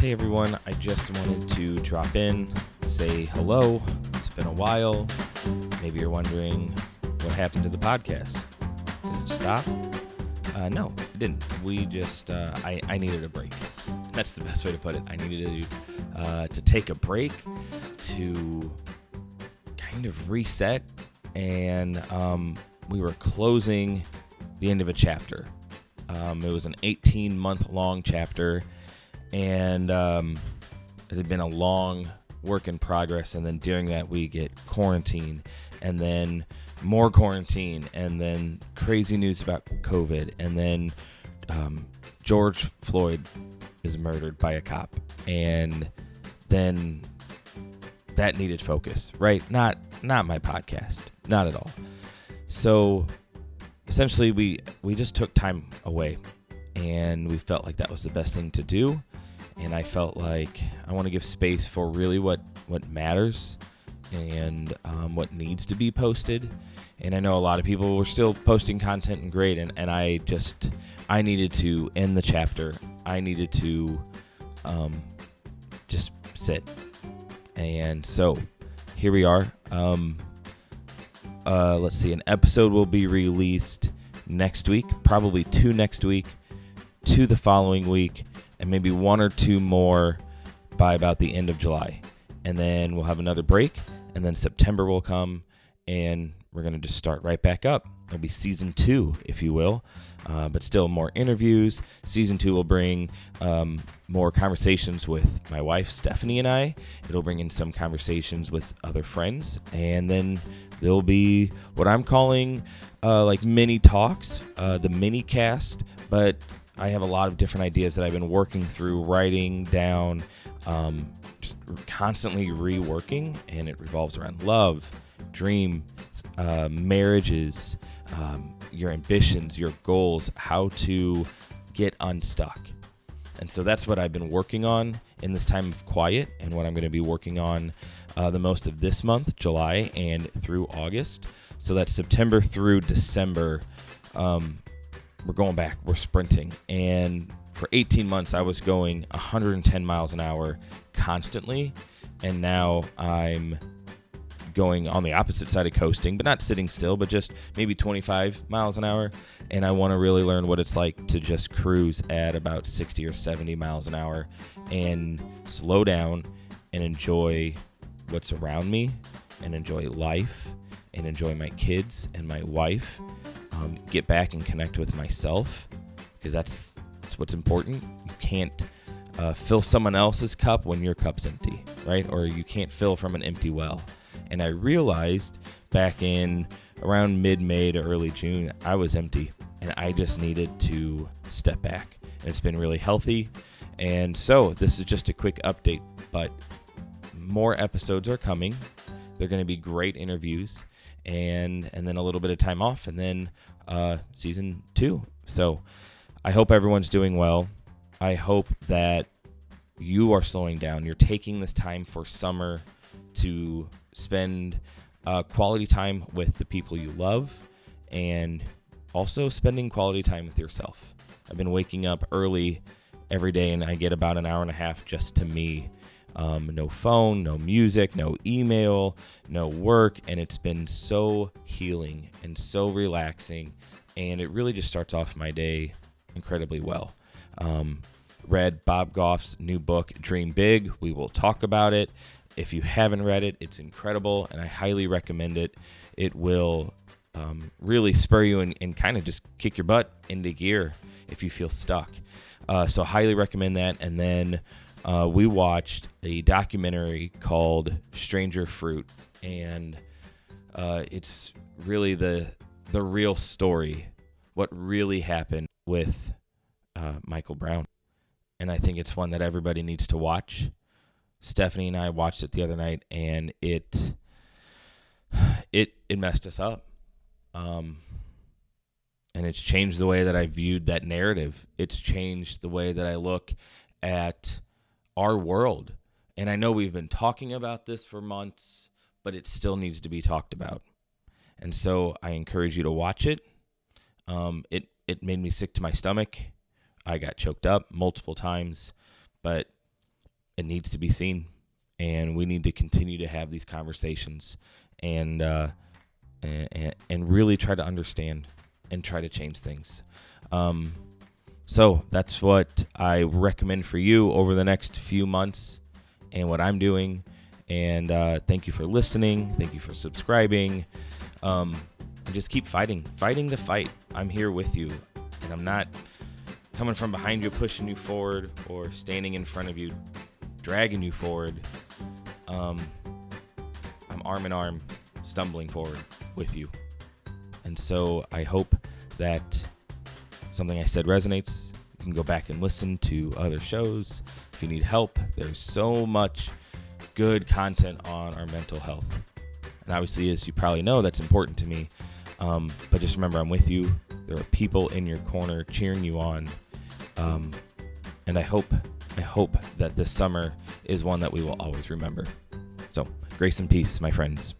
Hey everyone, I just wanted to drop in, say hello. It's been a while. Maybe you're wondering what happened to the podcast. Did it stop? Uh, no, it didn't. We just, uh, I, I needed a break. That's the best way to put it. I needed to, uh, to take a break to kind of reset, and um, we were closing the end of a chapter. Um, it was an 18 month long chapter and um, it had been a long work in progress. And then during that, we get quarantine, and then more quarantine, and then crazy news about COVID, and then um, George Floyd is murdered by a cop, and then that needed focus, right? Not not my podcast, not at all. So essentially, we we just took time away, and we felt like that was the best thing to do and I felt like I want to give space for really what what matters and um, what needs to be posted. And I know a lot of people were still posting content and great, and, and I just I needed to end the chapter. I needed to um, just sit, and so here we are. Um, uh, let's see, an episode will be released next week, probably two next week, two the following week and maybe one or two more by about the end of July. And then we'll have another break, and then September will come, and we're going to just start right back up. It'll be season two, if you will, uh, but still more interviews. Season two will bring um, more conversations with my wife, Stephanie, and I. It'll bring in some conversations with other friends, and then there'll be what I'm calling uh, like mini talks, uh, the mini cast, but I have a lot of different ideas that I've been working through, writing down, um, just constantly reworking, and it revolves around love, dream, uh, marriages, um, your ambitions, your goals, how to get unstuck. And so that's what I've been working on in this time of quiet, and what I'm going to be working on uh, the most of this month, July, and through August. So that's September through December. Um, we're going back, we're sprinting. And for 18 months, I was going 110 miles an hour constantly. And now I'm going on the opposite side of coasting, but not sitting still, but just maybe 25 miles an hour. And I want to really learn what it's like to just cruise at about 60 or 70 miles an hour and slow down and enjoy what's around me and enjoy life and enjoy my kids and my wife um, get back and connect with myself because that's that's what's important. You can't uh, fill someone else's cup when your cup's empty, right? Or you can't fill from an empty well. And I realized back in around mid-May to early June, I was empty, and I just needed to step back. And it's been really healthy. And so this is just a quick update, but more episodes are coming. They're going to be great interviews and and then a little bit of time off, and then uh, season two. So I hope everyone's doing well. I hope that you are slowing down. You're taking this time for summer to spend uh, quality time with the people you love and also spending quality time with yourself. I've been waking up early every day and I get about an hour and a half just to me um, no phone, no music, no email, no work. And it's been so healing and so relaxing. And it really just starts off my day incredibly well. Um, read Bob Goff's new book, Dream Big. We will talk about it. If you haven't read it, it's incredible and I highly recommend it. It will um, really spur you and, and kind of just kick your butt into gear if you feel stuck. Uh, so, highly recommend that. And then uh, we watched a documentary called Stranger Fruit, and uh, it's really the the real story, what really happened with uh, Michael Brown, and I think it's one that everybody needs to watch. Stephanie and I watched it the other night, and it it it messed us up. Um, and it's changed the way that I viewed that narrative. It's changed the way that I look at our world. And I know we've been talking about this for months, but it still needs to be talked about. And so I encourage you to watch it. Um, it it made me sick to my stomach. I got choked up multiple times, but it needs to be seen, and we need to continue to have these conversations and uh, and, and really try to understand and try to change things. Um, so that's what I recommend for you over the next few months and what I'm doing. And uh, thank you for listening. Thank you for subscribing. Um, and just keep fighting, fighting the fight. I'm here with you. And I'm not coming from behind you, pushing you forward, or standing in front of you, dragging you forward. Um, I'm arm in arm, stumbling forward with you. And so I hope that something I said resonates. You can go back and listen to other shows. If you need help, there's so much good content on our mental health. And obviously, as you probably know, that's important to me. Um, but just remember, I'm with you. There are people in your corner cheering you on. Um, and I hope, I hope that this summer is one that we will always remember. So, grace and peace, my friends.